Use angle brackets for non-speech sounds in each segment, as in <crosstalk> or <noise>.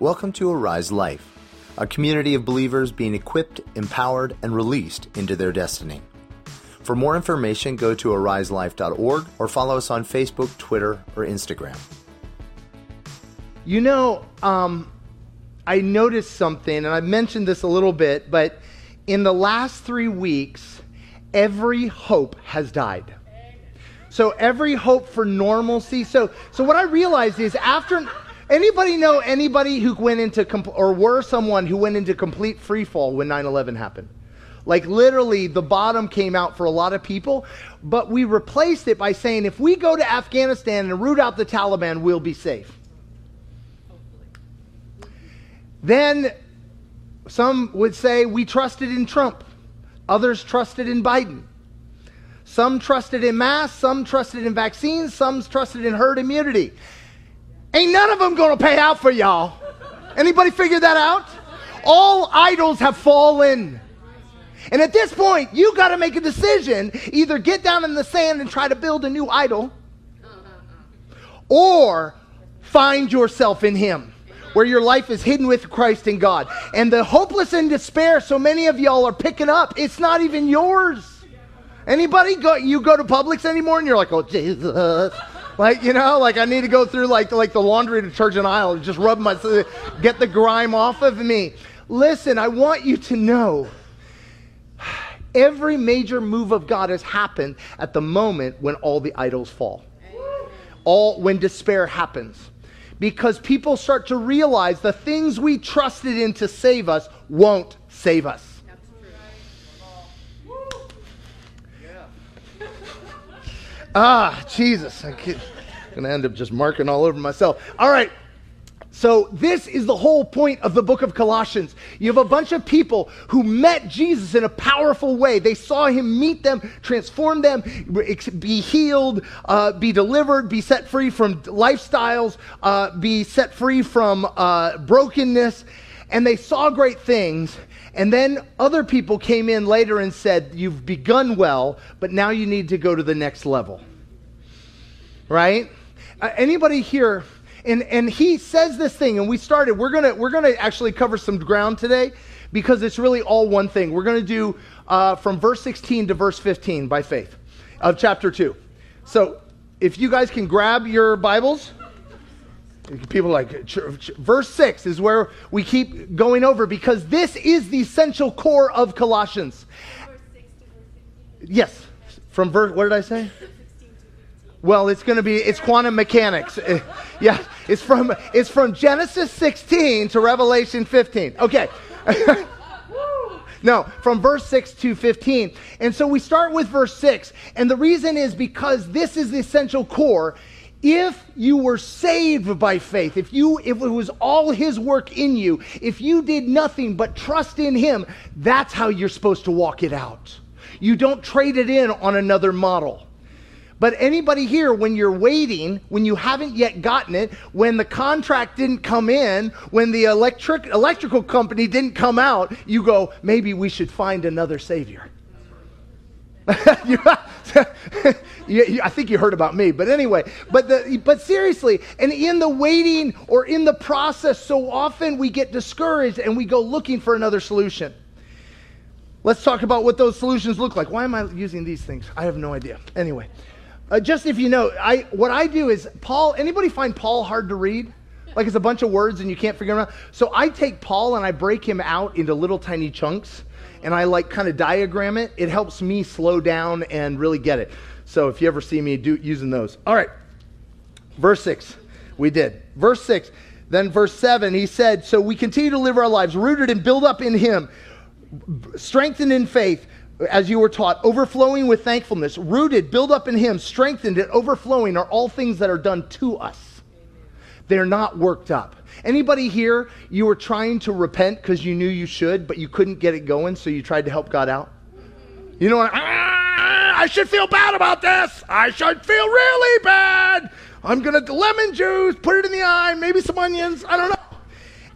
Welcome to Arise Life, a community of believers being equipped, empowered, and released into their destiny. For more information, go to ariselife.org or follow us on Facebook, Twitter, or Instagram. You know, um, I noticed something, and I mentioned this a little bit, but in the last three weeks, every hope has died. So every hope for normalcy. So, so what I realized is after anybody know anybody who went into compl- or were someone who went into complete free fall when 9/11 happened. Like literally, the bottom came out for a lot of people, but we replaced it by saying if we go to Afghanistan and root out the Taliban, we'll be safe. Then some would say we trusted in Trump, others trusted in Biden. Some trusted in masks, some trusted in vaccines, some trusted in herd immunity. Ain't none of them going to pay out for y'all. Anybody figure that out? All idols have fallen. And at this point, you got to make a decision. Either get down in the sand and try to build a new idol, or find yourself in Him where your life is hidden with Christ in God. And the hopeless and despair so many of y'all are picking up, it's not even yours. Anybody go you go to Publix anymore and you're like, "Oh Jesus." Like, you know, like I need to go through like like the laundry detergent aisle and just rub my get the grime off of me. Listen, I want you to know every major move of God has happened at the moment when all the idols fall. All when despair happens because people start to realize the things we trusted in to save us won't save us. Ah, Jesus. I'm going to end up just marking all over myself. All right. So, this is the whole point of the book of Colossians. You have a bunch of people who met Jesus in a powerful way. They saw him meet them, transform them, be healed, uh, be delivered, be set free from lifestyles, uh, be set free from uh, brokenness. And they saw great things. And then other people came in later and said, You've begun well, but now you need to go to the next level. Right? Uh, anybody here? And, and he says this thing, and we started. We're gonna we're gonna actually cover some ground today because it's really all one thing. We're gonna do uh, from verse 16 to verse 15 by faith of chapter two. So if you guys can grab your Bibles, people like verse 6 is where we keep going over because this is the essential core of Colossians. Yes, from verse. What did I say? Well, it's going to be it's quantum mechanics. Eh, yeah, it's from it's from Genesis 16 to Revelation 15. Okay. <laughs> no, from verse 6 to 15. And so we start with verse 6, and the reason is because this is the essential core. If you were saved by faith, if you if it was all his work in you, if you did nothing but trust in him, that's how you're supposed to walk it out. You don't trade it in on another model. But anybody here, when you're waiting, when you haven't yet gotten it, when the contract didn't come in, when the electric, electrical company didn't come out, you go, maybe we should find another Savior. <laughs> <laughs> I think you heard about me, but anyway, but, the, but seriously, and in the waiting or in the process, so often we get discouraged and we go looking for another solution. Let's talk about what those solutions look like. Why am I using these things? I have no idea. Anyway. Uh, just if you know, I what I do is Paul. Anybody find Paul hard to read? Like it's a bunch of words and you can't figure them out. So I take Paul and I break him out into little tiny chunks, and I like kind of diagram it. It helps me slow down and really get it. So if you ever see me do using those, all right. Verse six, we did. Verse six. Then verse 7, he said, So we continue to live our lives rooted and built up in him, strengthened in faith, as you were taught, overflowing with thankfulness, rooted, built up in Him, strengthened, and overflowing are all things that are done to us. They're not worked up. Anybody here, you were trying to repent because you knew you should, but you couldn't get it going, so you tried to help God out? You know what? Ah, I should feel bad about this. I should feel really bad. I'm going to lemon juice, put it in the eye, maybe some onions. I don't know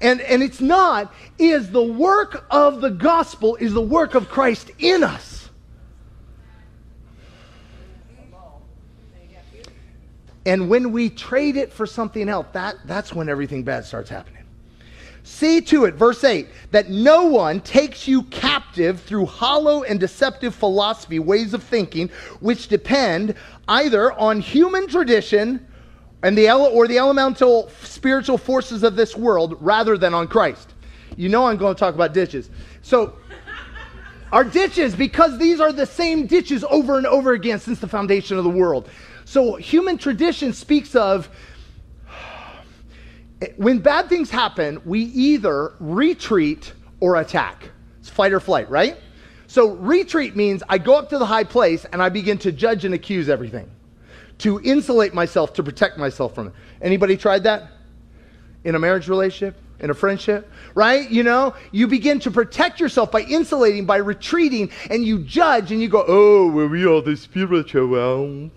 and, and it's not, is the work of the gospel is the work of Christ in us. And when we trade it for something else, that, that's when everything bad starts happening. See to it, verse 8, that no one takes you captive through hollow and deceptive philosophy, ways of thinking, which depend either on human tradition and the or the elemental spiritual forces of this world rather than on Christ. You know I'm going to talk about ditches. So our ditches because these are the same ditches over and over again since the foundation of the world. So human tradition speaks of when bad things happen, we either retreat or attack. It's fight or flight, right? So retreat means I go up to the high place and I begin to judge and accuse everything to insulate myself, to protect myself from it. Anybody tried that? In a marriage relationship? In a friendship? Right? You know, you begin to protect yourself by insulating, by retreating, and you judge and you go, oh, well, we are the spiritual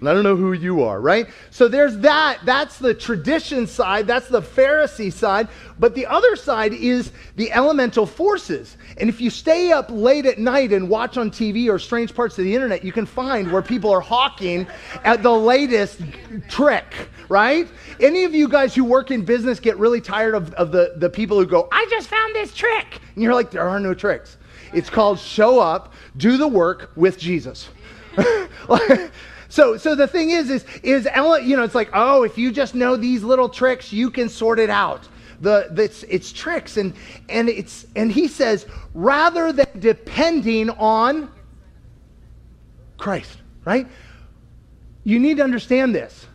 and I don't know who you are, right? So there's that. That's the tradition side. That's the Pharisee side. But the other side is the elemental forces. And if you stay up late at night and watch on TV or strange parts of the internet, you can find where people are hawking at the latest trick, right? Any of you guys who work in business get really tired of, of the, the people who go, I just found this trick. And you're like, there are no tricks. It's called show up, do the work with Jesus. <laughs> So, so the thing is, is, is, Ellen, you know, it's like, oh, if you just know these little tricks, you can sort it out. The, the it's, it's tricks. And, and, it's, and he says, rather than depending on Christ, right? You need to understand this.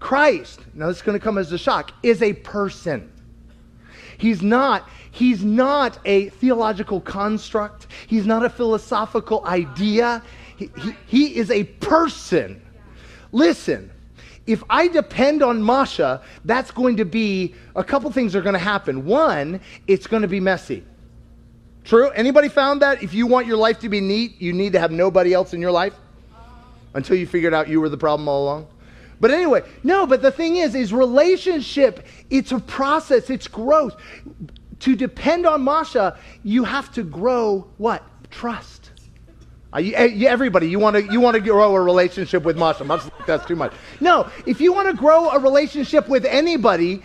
Christ, now this is going to come as a shock, is a person. He's not, he's not a theological construct. He's not a philosophical idea. He, he, is a person. Listen, if I depend on Masha, that's going to be a couple things are going to happen. One, it's going to be messy. True? Anybody found that if you want your life to be neat, you need to have nobody else in your life until you figured out you were the problem all along? But anyway, no, but the thing is is relationship, it's a process, it's growth. To depend on Masha, you have to grow what? Trust. Uh, eh, everybody, you want to you want to grow a relationship with Masha. that's too much. No, if you want to grow a relationship with anybody,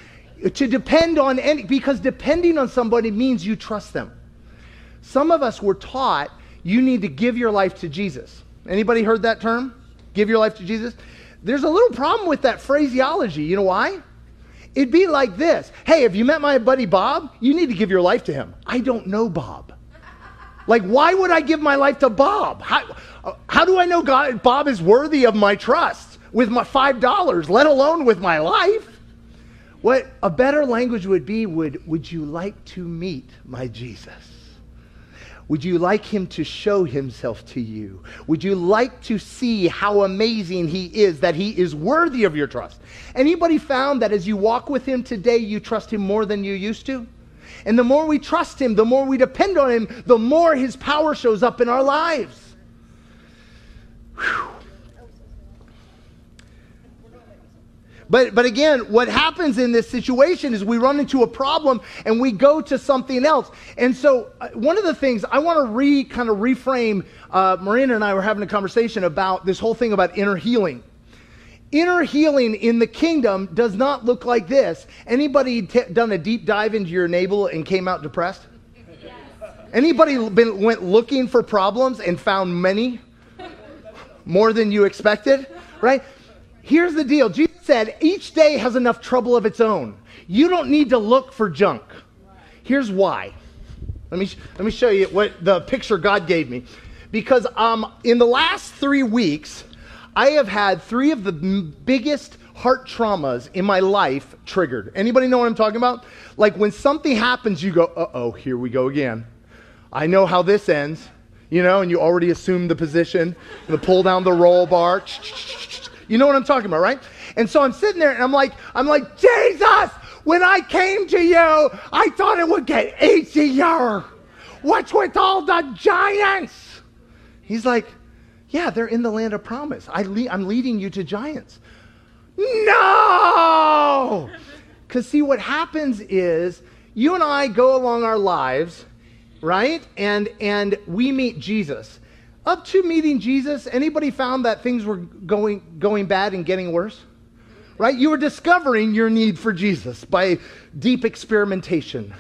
to depend on any because depending on somebody means you trust them. Some of us were taught you need to give your life to Jesus. Anybody heard that term? Give your life to Jesus? There's a little problem with that phraseology. You know why? It'd be like this Hey, have you met my buddy Bob? You need to give your life to him. I don't know Bob. Like, why would I give my life to Bob? How, how do I know God, Bob is worthy of my trust with my $5, let alone with my life? What a better language would be would, would you like to meet my Jesus? Would you like him to show himself to you? Would you like to see how amazing he is, that he is worthy of your trust? Anybody found that as you walk with him today, you trust him more than you used to? And the more we trust Him, the more we depend on Him, the more His power shows up in our lives. Whew. But, but again, what happens in this situation is we run into a problem and we go to something else. And so, uh, one of the things I want to re kind of reframe, uh, Marina and I were having a conversation about this whole thing about inner healing. Inner healing in the kingdom does not look like this. Anybody t- done a deep dive into your navel and came out depressed? Yes. Anybody been, went looking for problems and found many? More than you expected? Right? Here's the deal Jesus said each day has enough trouble of its own. You don't need to look for junk. Here's why. Let me, let me show you what the picture God gave me. Because um, in the last three weeks, I have had three of the biggest heart traumas in my life triggered. Anybody know what I'm talking about? Like when something happens, you go, uh oh, here we go again. I know how this ends, you know, and you already assume the position, the pull down the roll bar. You know what I'm talking about, right? And so I'm sitting there and I'm like, I'm like, Jesus, when I came to you, I thought it would get easier. What's with all the giants? He's like, yeah, they're in the land of promise. I le- I'm leading you to giants. No! Because, see, what happens is you and I go along our lives, right? And, and we meet Jesus. Up to meeting Jesus, anybody found that things were going, going bad and getting worse? right? You were discovering your need for Jesus by deep experimentation,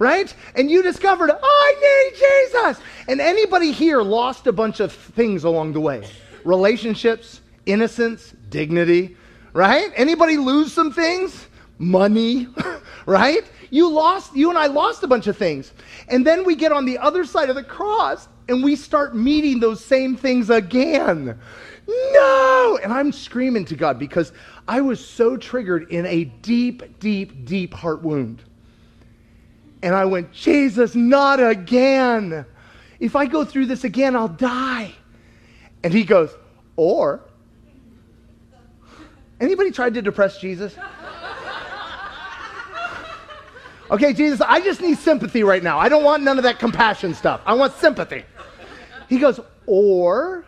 right? And you discovered, I need Jesus. And anybody here lost a bunch of things along the way relationships, innocence, dignity, right? Anybody lose some things? Money, <laughs> right? You lost, you and I lost a bunch of things. And then we get on the other side of the cross and we start meeting those same things again. No! And I'm screaming to God because I was so triggered in a deep, deep, deep heart wound. And I went, Jesus, not again. If I go through this again, I'll die. And he goes, or anybody tried to depress Jesus? <laughs> Okay, Jesus, I just need sympathy right now. I don't want none of that compassion stuff. I want sympathy. He goes, or,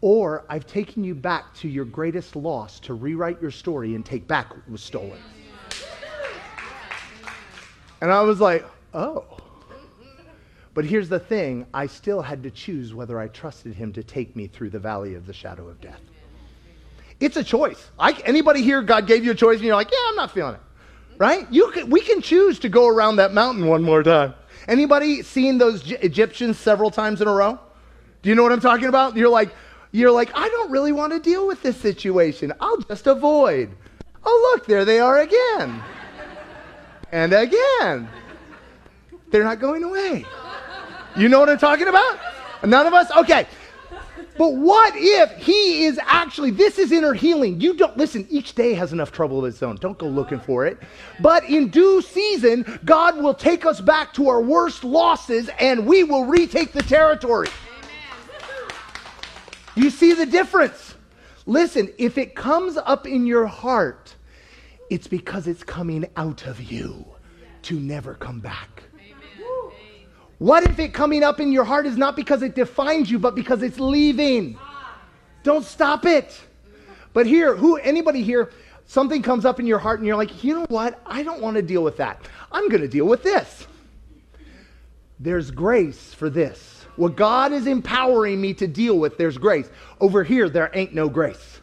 or I've taken you back to your greatest loss to rewrite your story and take back what was stolen. And I was like, oh. But here's the thing I still had to choose whether I trusted him to take me through the valley of the shadow of death. It's a choice. I, anybody here, God gave you a choice and you're like, yeah, I'm not feeling it right? You can, we can choose to go around that mountain one more time. Anybody seen those Egyptians several times in a row? Do you know what I'm talking about? You're like, you're like, I don't really want to deal with this situation. I'll just avoid. Oh, look, there they are again. And again. They're not going away. You know what I'm talking about? None of us? Okay. But what if he is actually, this is inner healing. You don't, listen, each day has enough trouble of its own. Don't go looking for it. But in due season, God will take us back to our worst losses and we will retake the territory. You see the difference? Listen, if it comes up in your heart, it's because it's coming out of you to never come back. What if it coming up in your heart is not because it defines you, but because it's leaving? Don't stop it. But here, who anybody here, something comes up in your heart and you're like, you know what? I don't want to deal with that. I'm going to deal with this. There's grace for this. What God is empowering me to deal with, there's grace. Over here, there ain't no grace.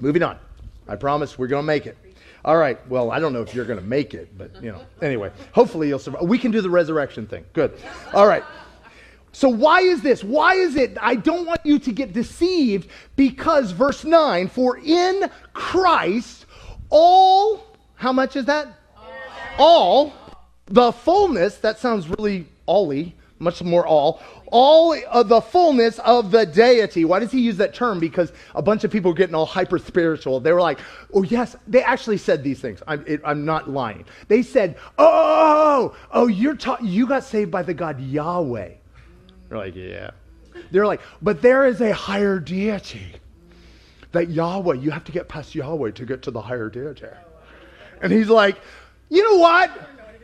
Moving on. I promise we're going to make it. All right. Well, I don't know if you're going to make it, but you know. Anyway, hopefully you'll survive. We can do the resurrection thing. Good. All right. So why is this? Why is it? I don't want you to get deceived because verse 9, for in Christ all how much is that? All, the fullness, that sounds really all much more all, all of the fullness of the deity. Why does he use that term? Because a bunch of people were getting all hyper spiritual. They were like, oh, yes, they actually said these things. I'm, it, I'm not lying. They said, oh, oh, you're ta- you got saved by the God Yahweh. They're like, yeah. They're like, but there is a higher deity. That Yahweh, you have to get past Yahweh to get to the higher deity. And he's like, you know what?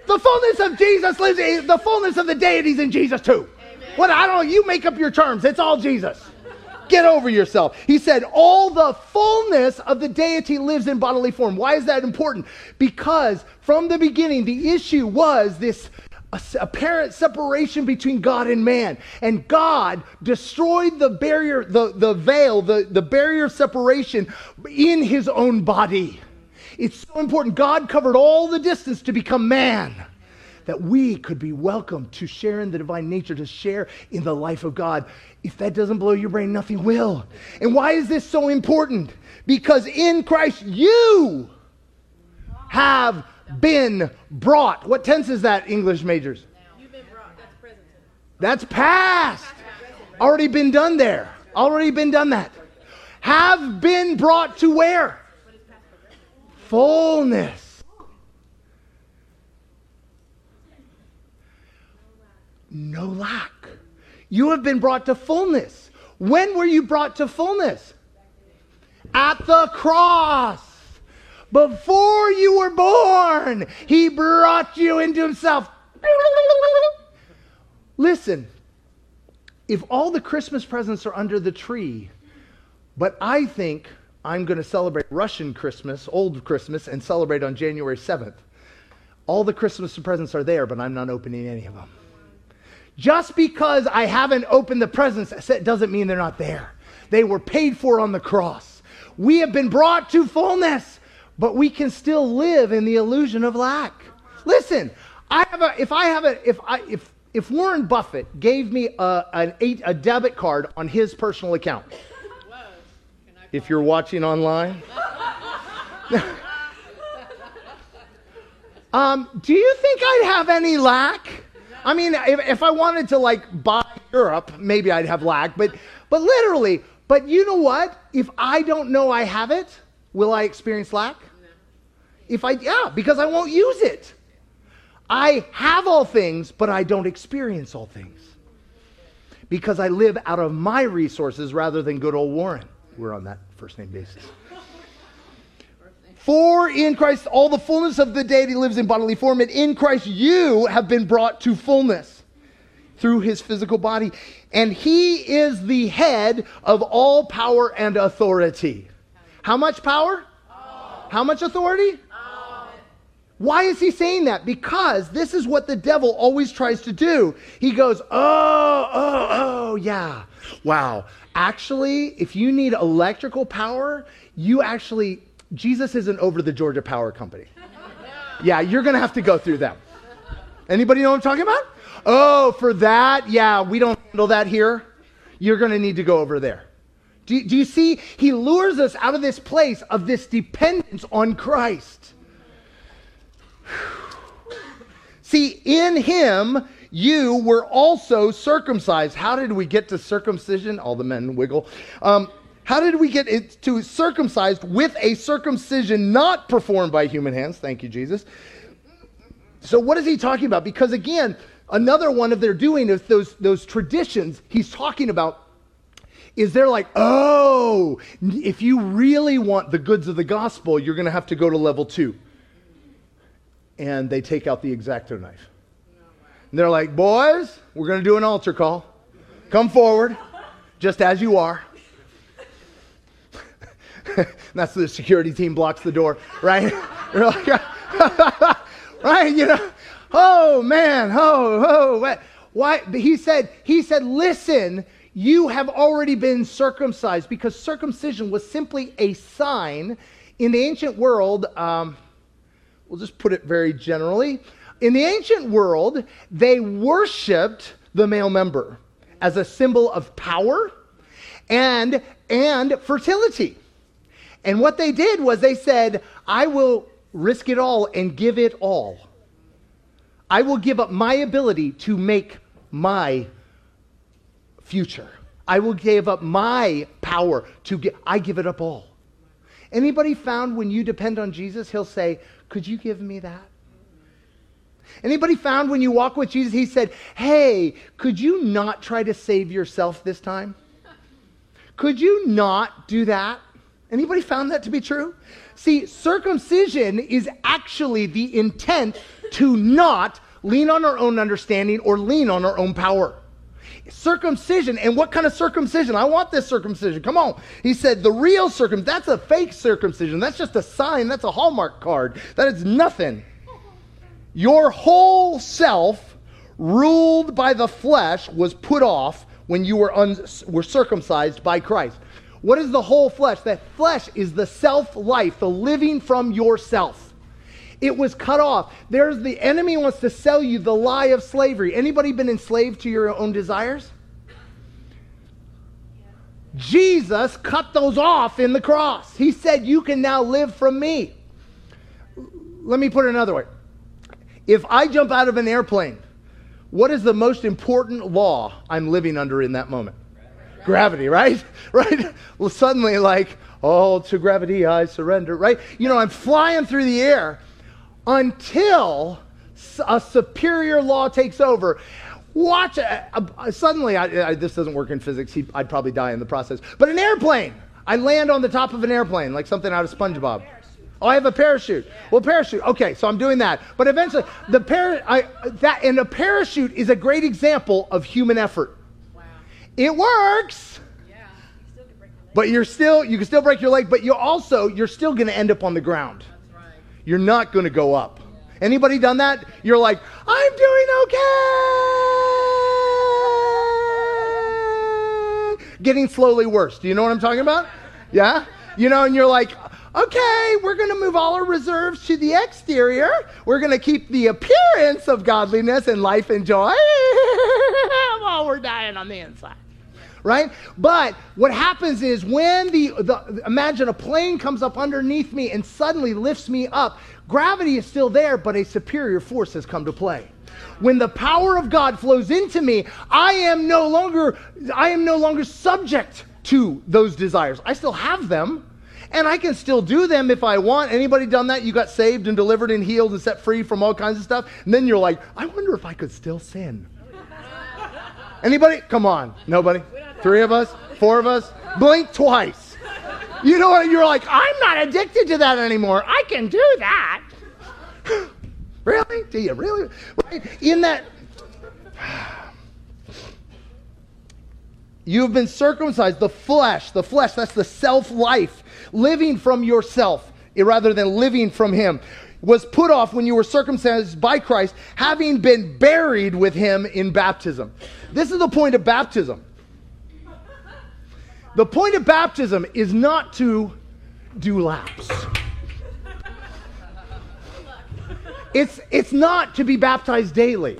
The fullness of Jesus lives, in, the fullness of the deities in Jesus too. What I don't know, you make up your terms. It's all Jesus. Get over yourself. He said, All the fullness of the deity lives in bodily form. Why is that important? Because from the beginning, the issue was this apparent separation between God and man. And God destroyed the barrier, the, the veil, the, the barrier of separation in his own body. It's so important. God covered all the distance to become man that we could be welcomed to share in the divine nature, to share in the life of God. If that doesn't blow your brain, nothing will. And why is this so important? Because in Christ you have been brought. What tense is that, English majors? That's past. Already been done there. Already been done that. Have been brought to where? Fullness. no lack. You have been brought to fullness. When were you brought to fullness? At the cross. Before you were born, he brought you into himself. Listen, if all the Christmas presents are under the tree, but I think I'm going to celebrate Russian Christmas, old Christmas, and celebrate on January 7th, all the Christmas presents are there, but I'm not opening any of them. Just because I haven't opened the presents doesn't mean they're not there. They were paid for on the cross. We have been brought to fullness, but we can still live in the illusion of lack. Listen, I have a, if I have a, if I, if, if Warren Buffett gave me a, an eight, a debit card on his personal account, if you're watching online, <laughs> um, do you think I'd have any lack? I mean, if, if I wanted to like buy Europe, maybe I'd have lack, but, but literally, but you know what? If I don't know I have it, will I experience lack? If I, yeah, because I won't use it. I have all things, but I don't experience all things. Because I live out of my resources rather than good old Warren. We're on that first name basis. For in Christ all the fullness of the deity lives in bodily form, and in Christ you have been brought to fullness through his physical body. And he is the head of all power and authority. How much power? How much authority? Why is he saying that? Because this is what the devil always tries to do. He goes, Oh, oh, oh, yeah. Wow. Actually, if you need electrical power, you actually, Jesus isn't over the Georgia Power Company. <laughs> Yeah, you're going to have to go through them. Anybody know what I'm talking about? Oh, for that? Yeah, we don't handle that here. You're going to need to go over there. Do, do you see? He lures us out of this place of this dependence on Christ. <sighs> See, in him, you were also circumcised. How did we get to circumcision? All the men wiggle. Um, how did we get it to circumcised with a circumcision not performed by human hands? Thank you, Jesus. So, what is he talking about? Because again, another one of their doing is those, those traditions he's talking about is they're like, oh, if you really want the goods of the gospel, you're going to have to go to level two and they take out the X-Acto knife. And they're like, boys, we're going to do an altar call. Come forward, just as you are. <laughs> that's the security team blocks the door, right? <laughs> <laughs> right? You know, oh man, oh, oh, what? Why? He said, he said, listen, you have already been circumcised because circumcision was simply a sign in the ancient world. Um, We'll just put it very generally. In the ancient world, they worshiped the male member as a symbol of power and, and fertility. And what they did was they said, I will risk it all and give it all. I will give up my ability to make my future. I will give up my power to get, I give it up all. Anybody found when you depend on Jesus, he'll say, could you give me that? Anybody found when you walk with Jesus, he said, Hey, could you not try to save yourself this time? Could you not do that? Anybody found that to be true? See, circumcision is actually the intent to not lean on our own understanding or lean on our own power circumcision. And what kind of circumcision? I want this circumcision. Come on. He said, the real circumcision, that's a fake circumcision. That's just a sign. That's a Hallmark card. That is nothing. Your whole self, ruled by the flesh, was put off when you were, un- were circumcised by Christ. What is the whole flesh? That flesh is the self life, the living from yourself. It was cut off. There's the enemy wants to sell you the lie of slavery. Anybody been enslaved to your own desires? Jesus cut those off in the cross. He said, You can now live from me. Let me put it another way. If I jump out of an airplane, what is the most important law I'm living under in that moment? Gravity, right? <laughs> Right? Well, suddenly, like, oh, to gravity I surrender, right? You know, I'm flying through the air until a superior law takes over. Watch, uh, uh, suddenly, I, I, this doesn't work in physics. He, I'd probably die in the process. But an airplane, I land on the top of an airplane, like something out of SpongeBob. Oh, I have a parachute. Well, parachute. Okay, so I'm doing that. But eventually, the par- I, that and a parachute is a great example of human effort. Wow. It works. Yeah. You but you're still you can still break your leg, but you also you're still going to end up on the ground you're not going to go up. Anybody done that? You're like, I'm doing okay. Getting slowly worse. Do you know what I'm talking about? Yeah? You know, and you're like, okay, we're going to move all our reserves to the exterior. We're going to keep the appearance of godliness and life and joy <laughs> while we're dying on the inside. Right? But what happens is when the, the, imagine a plane comes up underneath me and suddenly lifts me up, gravity is still there, but a superior force has come to play when the power of God flows into me, I am no longer I am no longer subject to those desires. I still have them. And I can still do them if I want. Anybody done that? You got saved and delivered and healed and set free from all kinds of stuff. And then you're like, I wonder if I could still sin. Anybody? Come on. Nobody? Three of us? Four of us? Blink twice. You know what? You're like, I'm not addicted to that anymore. I can do that. <gasps> really? Do you really? In that. <sighs> You have been circumcised, the flesh, the flesh, that's the self life, living from yourself eh, rather than living from Him, was put off when you were circumcised by Christ, having been buried with Him in baptism. This is the point of baptism. The point of baptism is not to do laps. It's, it's not to be baptized daily.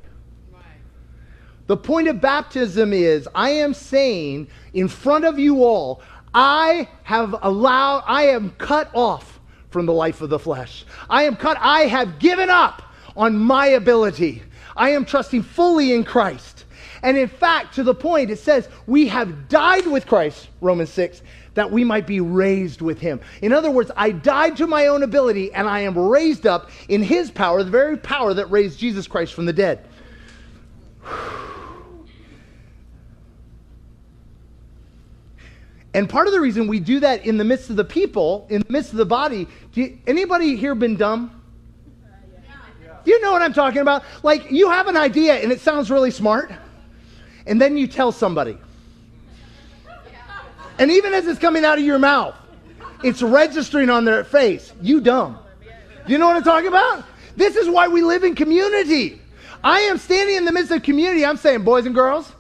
The point of baptism is I am saying in front of you all, I have allowed, I am cut off from the life of the flesh. I am cut, I have given up on my ability. I am trusting fully in Christ. And in fact, to the point, it says, we have died with Christ, Romans 6, that we might be raised with him. In other words, I died to my own ability and I am raised up in his power, the very power that raised Jesus Christ from the dead. And part of the reason we do that in the midst of the people, in the midst of the body, you, anybody here been dumb? You know what I'm talking about? Like you have an idea and it sounds really smart, and then you tell somebody. And even as it's coming out of your mouth, it's registering on their face. You dumb. You know what I'm talking about? This is why we live in community. I am standing in the midst of community. I'm saying, boys and girls,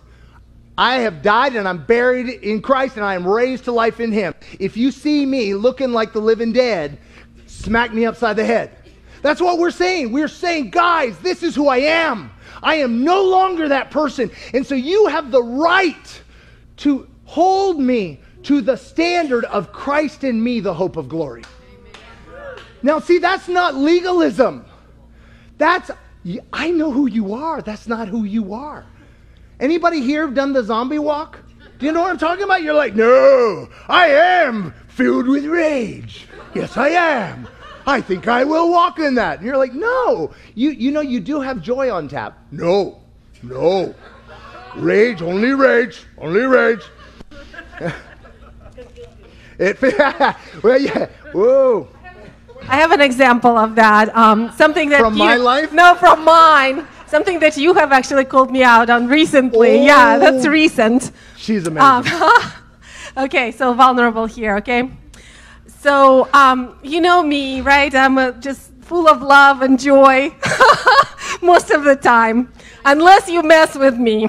I have died and I'm buried in Christ and I am raised to life in Him. If you see me looking like the living dead, smack me upside the head. That's what we're saying. We're saying, guys, this is who I am. I am no longer that person. And so you have the right to hold me to the standard of Christ in me, the hope of glory. Now, see, that's not legalism. That's, I know who you are. That's not who you are. Anybody here done the zombie walk? Do you know what I'm talking about? You're like, no, I am filled with rage. Yes, I am. I think I will walk in that. And you're like, no. You, you know, you do have joy on tap. No, no. Rage, only rage, only rage. <laughs> it, <laughs> well, yeah. Whoa. I have an example of that. Um, something that From you, my life? No, from mine. Something that you have actually called me out on recently. Yeah, that's Oh. recent. She's amazing. Um, <laughs> okay, so vulnerable here, okay? So, um, you know me, right? I'm uh, just full of love and joy <laughs> most of the time, unless you mess with me. <laughs>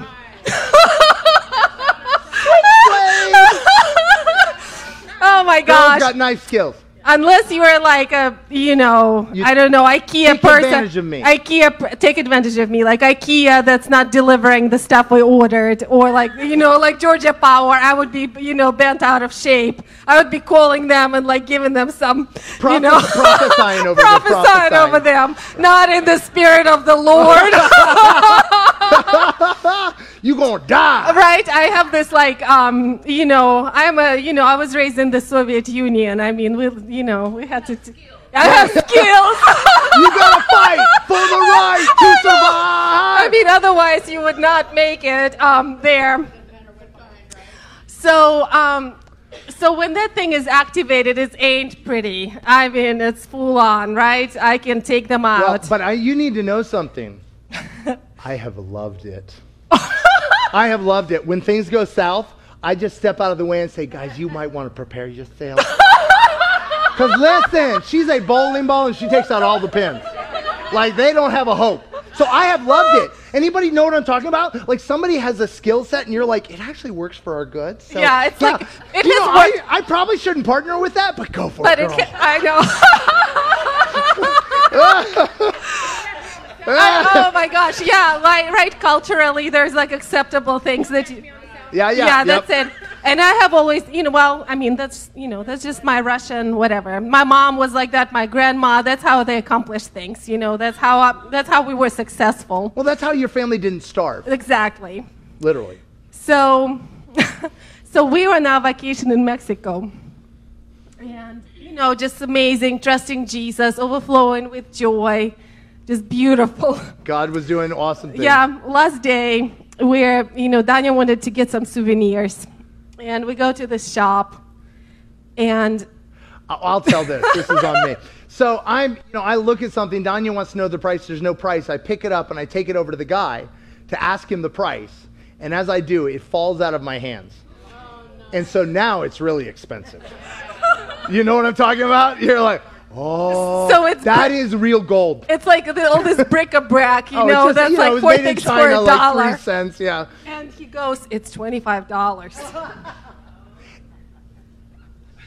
oh my Girls gosh. got knife skills. Unless you are like a, you know, You I don't know, IKEA take person. advantage of me. IKEA, take advantage of me. Like IKEA that's not delivering the stuff we ordered. Or like, you know, like Georgia Power, I would be, you know, bent out of shape. I would be calling them and like giving them some, you know, <laughs> prophesying over them, prophesying prophesying. over them. Not in the spirit of the Lord. <laughs> <laughs> You gonna die. right? I have this like um you know i'm a you know i was raised in the soviet union. I mean we you know we had to t- i have skills. <laughs> You gotta fight for the right to <laughs> survive. i mean otherwise you would not make it um there. So um so when that thing is activated it ain't pretty. I mean it's full on right? I can take them Well, out. but I, you need to know something. <laughs> I have loved it. I have loved it. When things go south, I just step out of the way and say, guys, you might want to prepare yourself. <laughs> Because listen, she's a bowling ball and she takes out all the pins. Like they don't have a hope. So I have loved it. Anybody know what I'm talking about? Like somebody has a skill set and you're like, it actually works for our good. So, Yeah, it's like- it you know, I. I probably shouldn't partner with that, but go for But it, it, girl. ca- I know. <laughs> <laughs> I- oh my gosh, yeah, right, right. Culturally, there's like acceptable things that you. yeah, yeah, Yeah, yep. that's it. And I have always, you know, well, I mean, that's, you know, that's just my Russian, whatever. My mom was like that. My grandma. That's how they accomplished things. You know, that's how I, that's how we were successful. Well, that's how your family didn't starve, Exactly. literally. So, <laughs> so we were on our vacation in Mexico, and you know, just amazing, trusting Jesus, overflowing with joy, just beautiful. God was doing awesome things. Yeah, last day where you know Daniel wanted to get some souvenirs, and we go to the shop, and I'll tell this. This is on me. So I'm, you know, I look at something. Danya wants to know the price. There's no price. I pick it up and I take it over to the guy to ask him the price. And as I do, it falls out of my hands. Oh, and so now it's really expensive. you know what I'm talking about? You're like, oh, So it's- that is real gold. it's like the, all this bric-a-brac, you <laughs> oh, know, just, that's you know, like was four things China, for a like dollar. three cents. Yeah. And he goes, It's $25.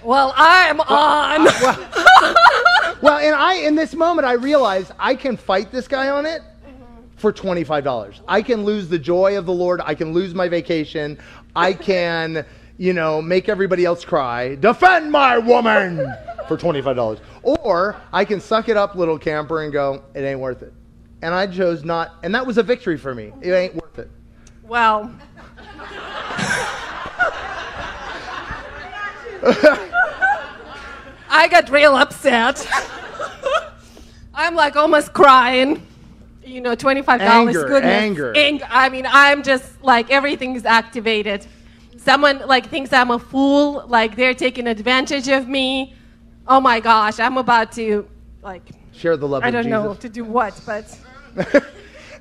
well, I'm on. Uh, <laughs> well, and I in this moment I realized I can fight this guy on it for $25. I can lose the joy of the Lord. I can lose my vacation. I can, you know, make everybody else cry. Defend my woman for $25. Or I can suck it up, little camper, and go, it ain't worth it. And I chose not, and that was a victory for me. It ain't worth it. well, <laughs> I got real upset. I'm like almost crying. You know, $25. Anger, goodness. anger. Ang- I mean, I'm just like everything is activated. Someone like thinks I'm a fool, like they're taking advantage of me. Oh my gosh, I'm about to like Share the love I don't know to do what, but <laughs>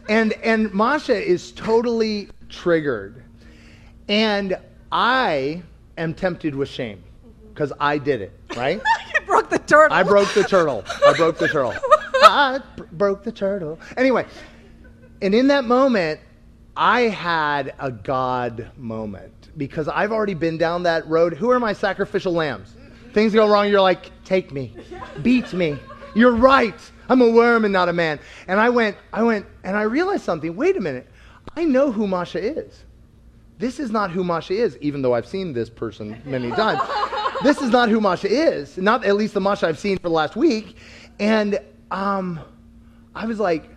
and and Masha is totally triggered. And I am tempted with shame because I did it, right? <laughs> you broke the turtle. I broke the turtle. I broke the turtle. <laughs> I broke the turtle. Anyway, and in that moment, I had a God moment because I've already been down that road. Who are my sacrificial lambs? Things go wrong, you're like, take me, beat me. You're right. I'm a worm and not a man. And I went, I went, and I realized something. Wait a minute. I know who Masha is. This is not who Masha is, even though I've seen this person many <laughs> times. this is not who Masha is, not at least the Masha I've seen for the last week. And um, I was like,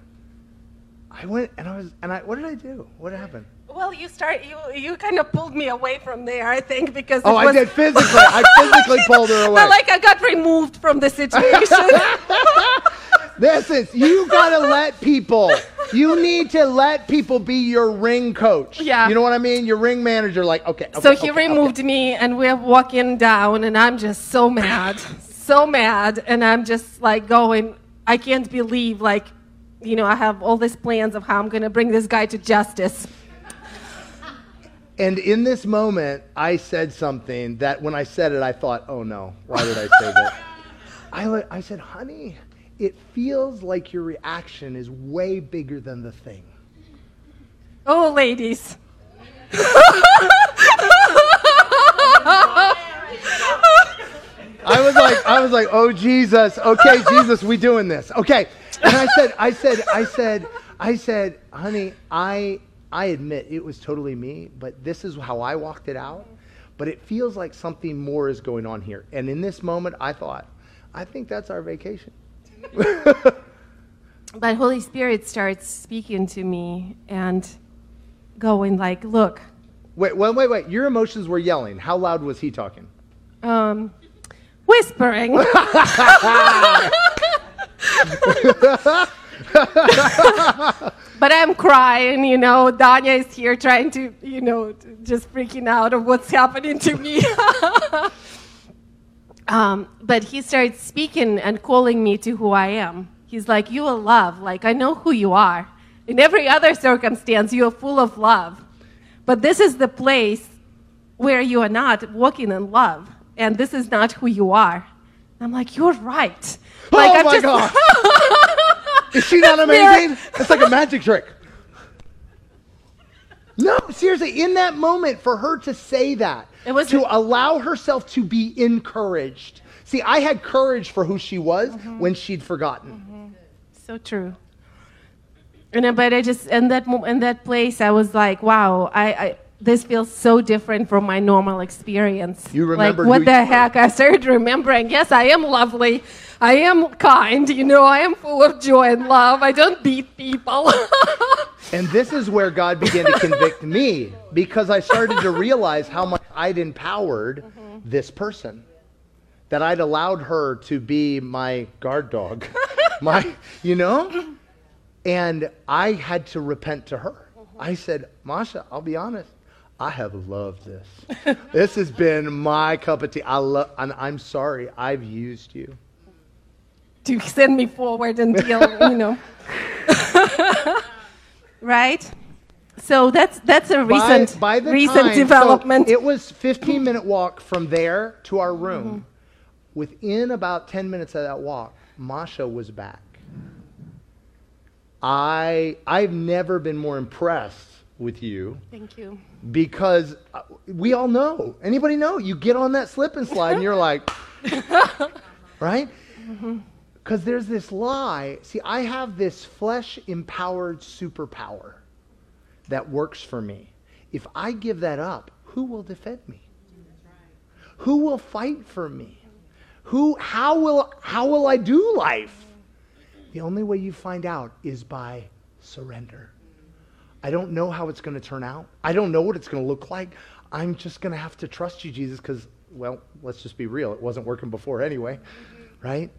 I went and I was, and I, what did I do? What happened? Well, you start you you kind of pulled me away from there, I think, because Oh, I did physically. I physically <laughs> pulled her away. But like I got removed from the situation. <laughs> This is, you gotta let people, you need to let people be your ring coach. Yeah. You know what I mean? Your ring manager, like, okay. okay so he okay, removed me, and we're walking down, and I'm just so mad, so mad, and I'm just like going, I can't believe like, you know, I have all these plans of how I'm gonna bring this guy to justice. And in this moment, I said something that when I said it, I thought, oh no, why did I say that? <laughs> I, I said, honey, it feels like your reaction is way bigger than the thing. Oh, ladies. I was like, I was like, oh Jesus, okay, Jesus, we doing this, okay. And I said, I said, I said, I said, honey, I, I admit it was totally me, but this is how I walked it out. But it feels like something more is going on here. And in this moment, I thought, I think that's our vacation. <laughs> But Holy Spirit starts speaking to me and going like, look, Wait, wait, wait, wait. Your emotions were yelling. How loud was he talking? um, whispering. <laughs> <laughs> <laughs> but I'm crying, you know. Danya is here trying to, you know, just freaking out of what's happening to me. <laughs> um, but he starts speaking and calling me to who I am. He's like, You are love. Like, I know who you are. In every other circumstance, you are full of love. But this is the place where you are not walking in love. And this is not who you are. I'm like, You're right. Like, oh I'm my just- God. <laughs> Is she not <laughs> amazing? It's like a magic trick. No, seriously, in that moment, for her to say that, It was- to allow herself to be encouraged. See, I had courage for who she was Mm-hmm. when she'd forgotten. So true. And I- but I just in that in that place, I was like, wow, I, I this feels so different from my normal experience. You remember like what the heck? I started remembering. Yes, I am lovely. I am kind. You know, I am full of joy and love. I don't beat people. <laughs> And this is where God began to convict me because I started to realize how much I'd empowered mm-hmm. this person. That I'd allowed her to be my guard dog. <laughs> my, you know? And I had to repent to her. Mm-hmm. I said, Masha, I'll be honest. I have loved this. this has been my cup of tea. I love, and I'm sorry I've used you. to send me forward and deal, you know. <laughs> right? So that's that's a recent by, by the recent time, so development. it was 15 minute walk from there to our room. Within about 10 minutes of that walk, Masha was back. I I've never been more impressed with you Thank you. because uh, we all know. Anybody know? You get on that slip and slide and you're like, <laughs> right? Because there's this lie. See, I have this flesh empowered superpower that works for me. If I give that up, who will defend me? Who will fight for me? Who how will how will I do life? The only way you find out is by surrender. I don't know how it's going to turn out. I don't know what it's going to look like. I'm just going to have to trust you, Jesus, because, well, let's just be real. It wasn't working before anyway, mm-hmm. right?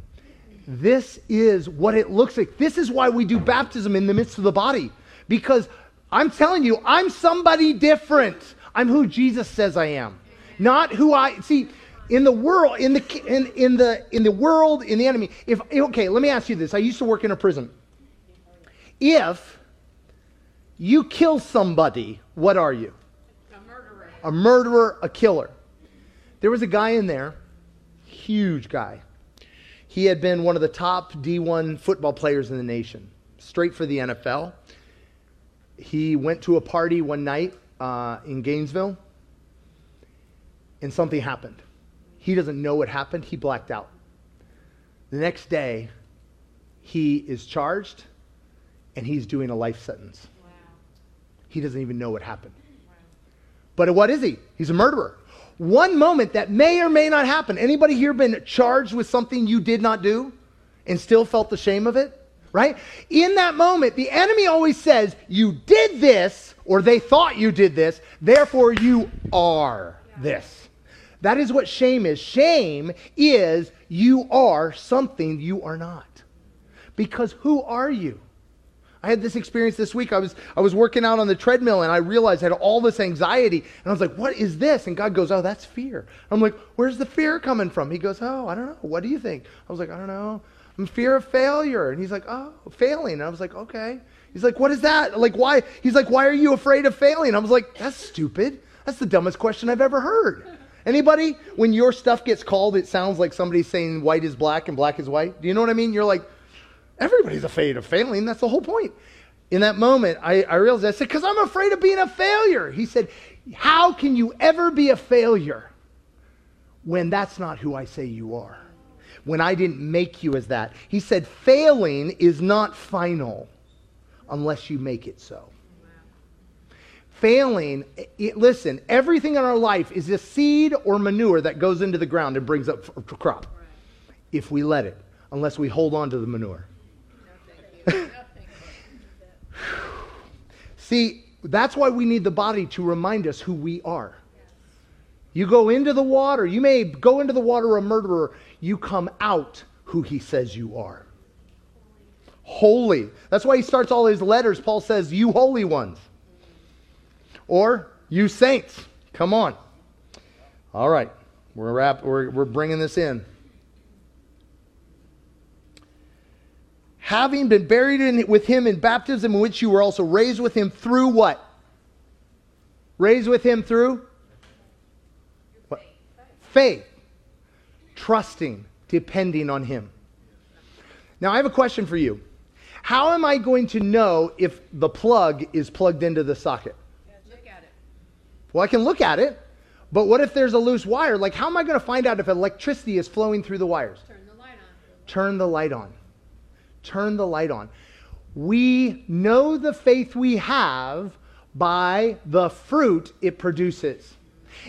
This is what it looks like. This is why we do baptism in the midst of the body, because I'm telling you, I'm somebody different. I'm who Jesus says I am, not who I see. In the world, in the in, in the in the world, in the enemy. If okay, let me ask you this. I used to work in a prison. If you kill somebody, what are you? A murderer. A murderer, a killer. There was a guy in there, huge guy. He had been one of the top D1 football players in the nation, straight for the NFL. He went to a party one night uh, in Gainesville, and something happened. He doesn't know what happened, he blacked out. The next day, he is charged and he's doing a life sentence. He doesn't even know what happened. But what is he? He's a murderer. One moment that may or may not happen. Anybody here been charged with something you did not do and still felt the shame of it? Right? In that moment, the enemy always says, You did this, or they thought you did this, therefore you are this. That is what shame is. Shame is you are something you are not. Because who are you? I had this experience this week. I was, I was working out on the treadmill and I realized I had all this anxiety. And I was like, what is this? And God goes, oh, that's fear. I'm like, where's the fear coming from? He goes, oh, I don't know. What do you think? I was like, I don't know. I'm fear of failure. And he's like, oh, failing. And I was like, okay. He's like, what is that? Like, why? He's like, why are you afraid of failing? I was like, that's stupid. That's the dumbest question I've ever heard. Anybody, when your stuff gets called, it sounds like somebody's saying white is black and black is white. Do you know what I mean? You're like, Everybody's afraid of failing. That's the whole point. In that moment, I, I realized, I said, because I'm afraid of being a failure. He said, How can you ever be a failure when that's not who I say you are? When I didn't make you as that. He said, Failing is not final unless you make it so. Failing, it, listen, everything in our life is a seed or manure that goes into the ground and brings up a crop. If we let it, unless we hold on to the manure. See, that's why we need the body to remind us who we are. You go into the water, you may go into the water a murderer, you come out who he says you are. Holy. That's why he starts all his letters. Paul says, You holy ones. Or, You saints. Come on. All right. We're, wrap, we're, we're bringing this in. Having been buried in, with him in baptism, in which you were also raised with him through what? Raised with him through? What? Faith. Trusting, depending on him. Now, I have a question for you. How am I going to know if the plug is plugged into the socket? Well, I can look at it, but what if there's a loose wire? Like, how am I going to find out if electricity is flowing through the wires? Turn the light on. Turn the light on. Turn the light on. We know the faith we have by the fruit it produces.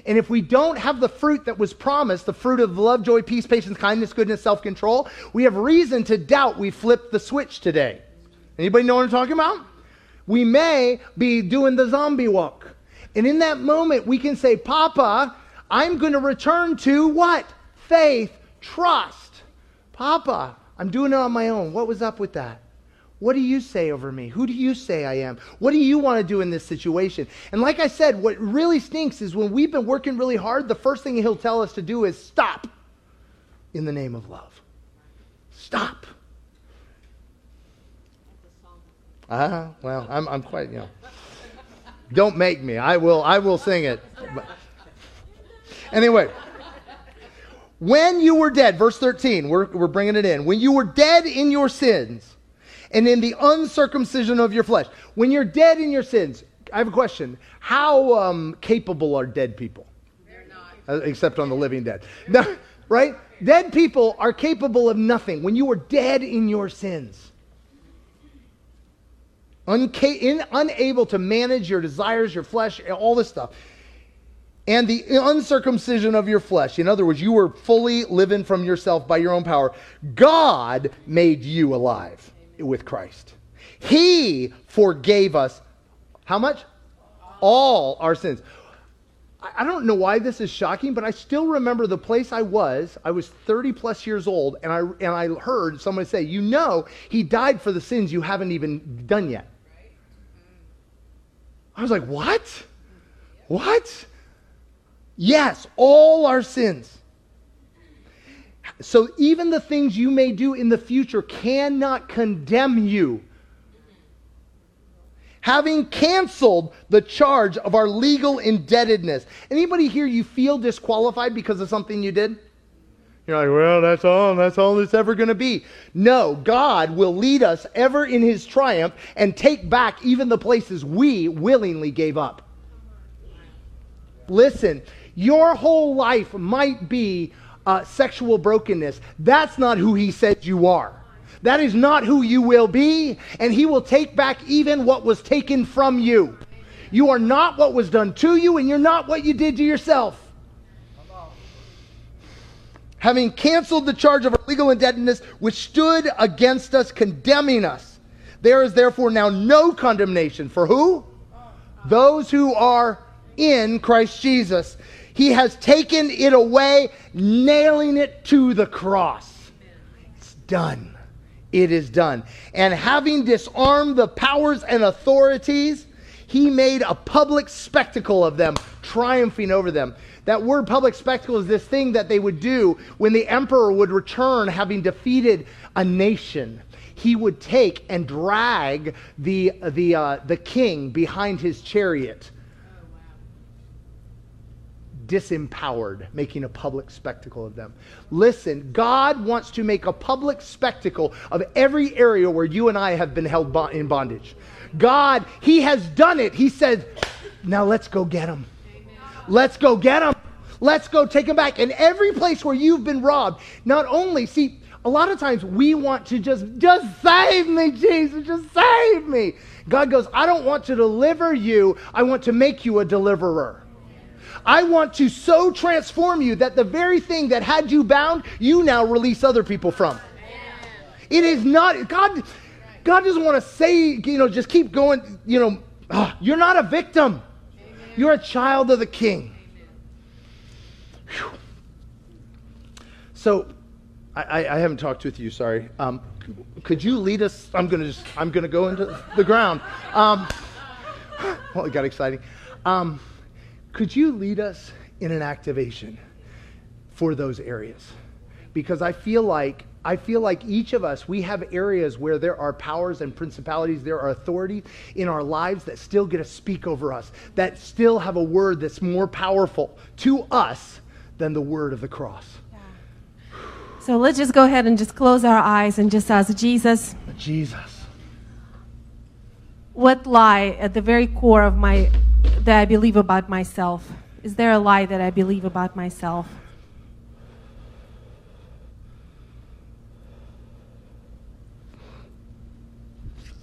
And if we don't have the fruit that was promised, the fruit of love, joy, peace, patience, kindness, goodness, self-control, we have reason to doubt we flipped the switch today. Anybody know what I'm talking about? We may be doing the zombie walk. And in that moment, we can say, Papa, I'm going to return to what? Faith, trust. Papa, I'm doing it on my own. What was up with that? What do you say over me? Who do you say I am? What do you want to do in this situation? And like I said, what really stinks is when we've been working really hard, the first thing he'll tell us to do is stop in the name of love. Stop. Ah, uh, well, I'm, I'm quite, you know. Don't make me. I will, I will sing it. But anyway, when you were dead, verse 13, we're, we're bringing it in. When you were dead in your sins and in the uncircumcision of your flesh, when you're dead in your sins, I have a question. How um, capable are dead people? They're not. Uh, except on the living dead. No, <laughs> right? Dead people are capable of nothing when you were dead in your sins. Unca- in, unable to manage your desires, your flesh, all this stuff. And the uncircumcision of your flesh. In other words, you were fully living from yourself by your own power. God made you alive with Christ. He forgave us how much? All our sins. I don't know why this is shocking, but I still remember the place I was. I was 30 plus years old, and I, and I heard someone say, You know, he died for the sins you haven't even done yet. I was like, What? What? Yes, all our sins. So even the things you may do in the future cannot condemn you. Having canceled the charge of our legal indebtedness. Anybody here you feel disqualified because of something you did? You're like, well, that's all, that's all it's ever going to be. No, God will lead us ever in his triumph and take back even the places we willingly gave up. Listen, your whole life might be uh, sexual brokenness. That's not who he said you are. That is not who you will be, and he will take back even what was taken from you. You are not what was done to you, and you're not what you did to yourself having canceled the charge of our legal indebtedness which stood against us, condemning us. There is therefore now no condemnation for who? Those who are in Christ Jesus. He has taken it away, nailing it to the cross. It's done. It is done. And having disarmed the powers and authorities, he made a public spectacle of them, triumphing over them. That word public spectacle is this thing that they would do when the emperor would return having defeated a nation. He would take and drag the, the, uh, the king behind his chariot, disempowered, making a public spectacle of them. Listen, God wants to make a public spectacle of every area where you and I have been held in bondage. God, He has done it. He said, now let's go get them. Let's go get them. Let's go take them back. And every place where you've been robbed, not only, see, a lot of times we want to just, just save me, Jesus, just save me. God goes, I don't want to deliver you, I want to make you a deliverer. I want to so transform you that the very thing that had you bound, you now release other people from. It is not, God, God doesn't want to say, you know, just keep going, you know, oh, you're not a victim. You're a child of the king. So, I, I, haven't talked with you. Sorry. Um, could you lead us? I'm gonna just. I'm gonna go into the ground. Um, <sighs> well, it got exciting. Um, could you lead us in an activation for those areas? Because I feel like I feel like each of us, we have areas where there are powers and principalities, there are authorities in our lives that still get to speak over us, that still have a word that's more powerful to us than the word of the cross. So let's just go ahead and just close our eyes and just ask Jesus. Jesus. What lie at the very core of my that I believe about myself? Is there a lie that I believe about myself?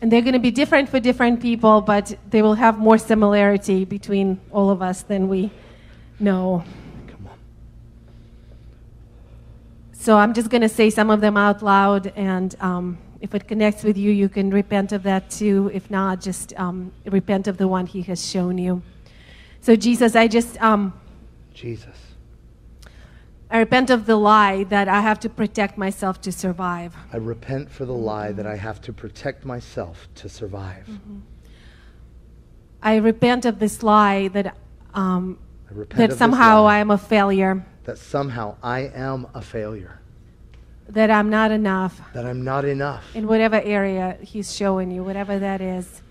And they're going to be different for different people, but they will have more similarity between all of us than we know. Come on. So I'm just going to say some of them out loud, and um, if it connects with you, you can repent of that too. If not, just um, repent of the one He has shown you. So, Jesus, I just um, Jesus. I repent of the lie that I have to protect myself to survive. I repent for the lie that I have to protect myself to survive. I repent of this lie that um, that somehow I am a failure, that somehow I am a failure, that I'm not enough that I'm not enough. in whatever area He's showing you, whatever that is.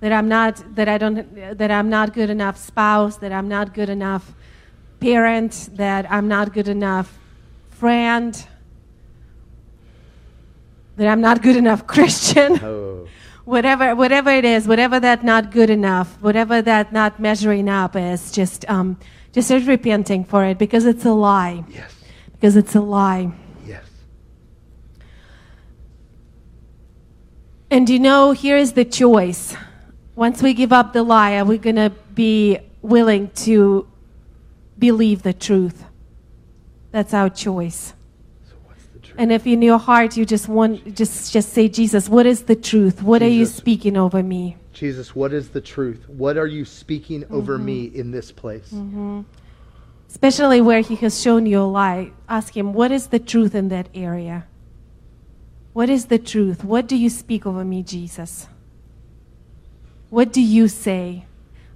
That I'm not that I don't that I'm not good enough spouse, that I'm not good enough parent, that I'm not good enough friend, that I'm not good enough <laughs> Christian. Oh, whatever whatever it is whatever that not good enough whatever that not measuring up is just um, just repenting for it because it's a lie yes, because it's a lie yes. And you know here is the choice once we give up the lie are we going to be willing to believe the truth that's our choice So what's the truth? and if in your heart you just want just just say jesus what is the truth what are you speaking over me Jesus, what is the truth? What are you speaking over Mm-hmm. me in this place? especially where he has shown you a lie, ask him, What is the truth in that area? What is the truth? What do you speak over me, Jesus? What do you say?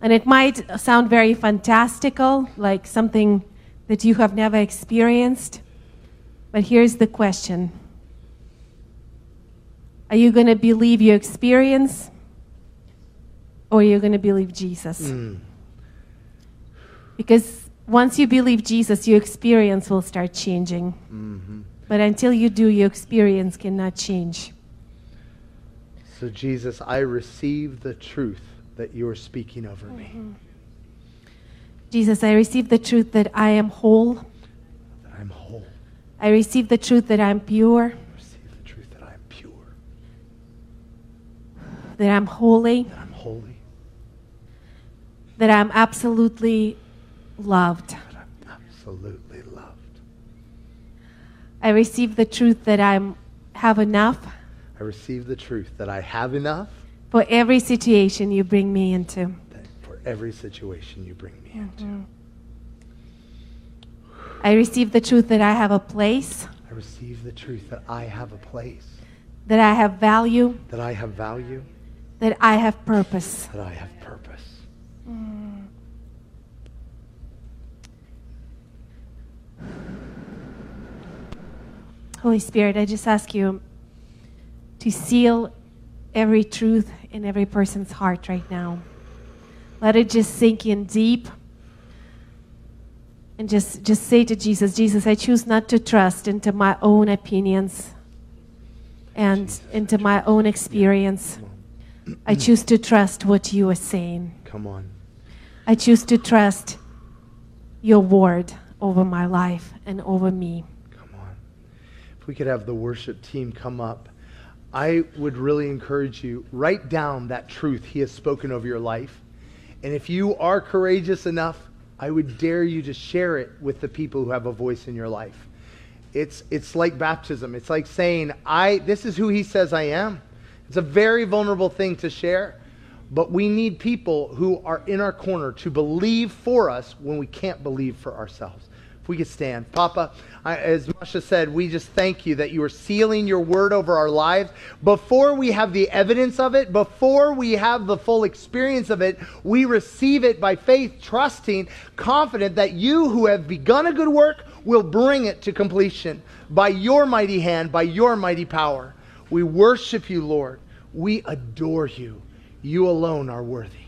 And it might sound very fantastical, like something that you have never experienced. But here's the question Are you going to believe your experience? Or are you going to believe Jesus? Mm. Because once you believe Jesus, your experience will start changing. Mm-hmm. But until you do, your experience cannot change. So, Jesus, I receive the truth that you are speaking over me, Mm-hmm. Jesus, I receive the truth that I am whole. that I'm whole. I receive the truth that I'm pure, I receive the truth that I'm pure, that I'm holy, that I'm holy, that I'm absolutely loved. that I'm absolutely. I receive the truth that I have enough I receive the truth that I have enough for every situation you bring me into. for every situation you bring me into. Mm-hmm. I receive the truth that I have a place, I receive the truth that I have a place, that I have value, that I have value, that I have purpose. that I have purpose. Mm-hmm. Holy Spirit, I just ask you to seal every truth in every person's heart right now. Let it just sink in deep. And just, just say to Jesus, Jesus, I choose not to trust into my own opinions and into my own experience. I choose to trust what you are saying. Come on. I choose to trust your word over my life and over me. We could have the worship team come up, I would really encourage you write down that truth he has spoken over your life. And if you are courageous enough, I would dare you to share it with the people who have a voice in your life. It's it's like baptism. It's like saying, "I this is who he says I am." It's a very vulnerable thing to share, but we need people who are in our corner to believe for us when we can't believe for ourselves. If we could stand. Papa, I, as Masha said, we just thank you that you are sealing your word over our lives. Before we have the evidence of it, before we have the full experience of it, we receive it by faith, trusting, confident that you who have begun a good work will bring it to completion by your mighty hand, by your mighty power. We worship you, Lord. We adore you. You alone are worthy.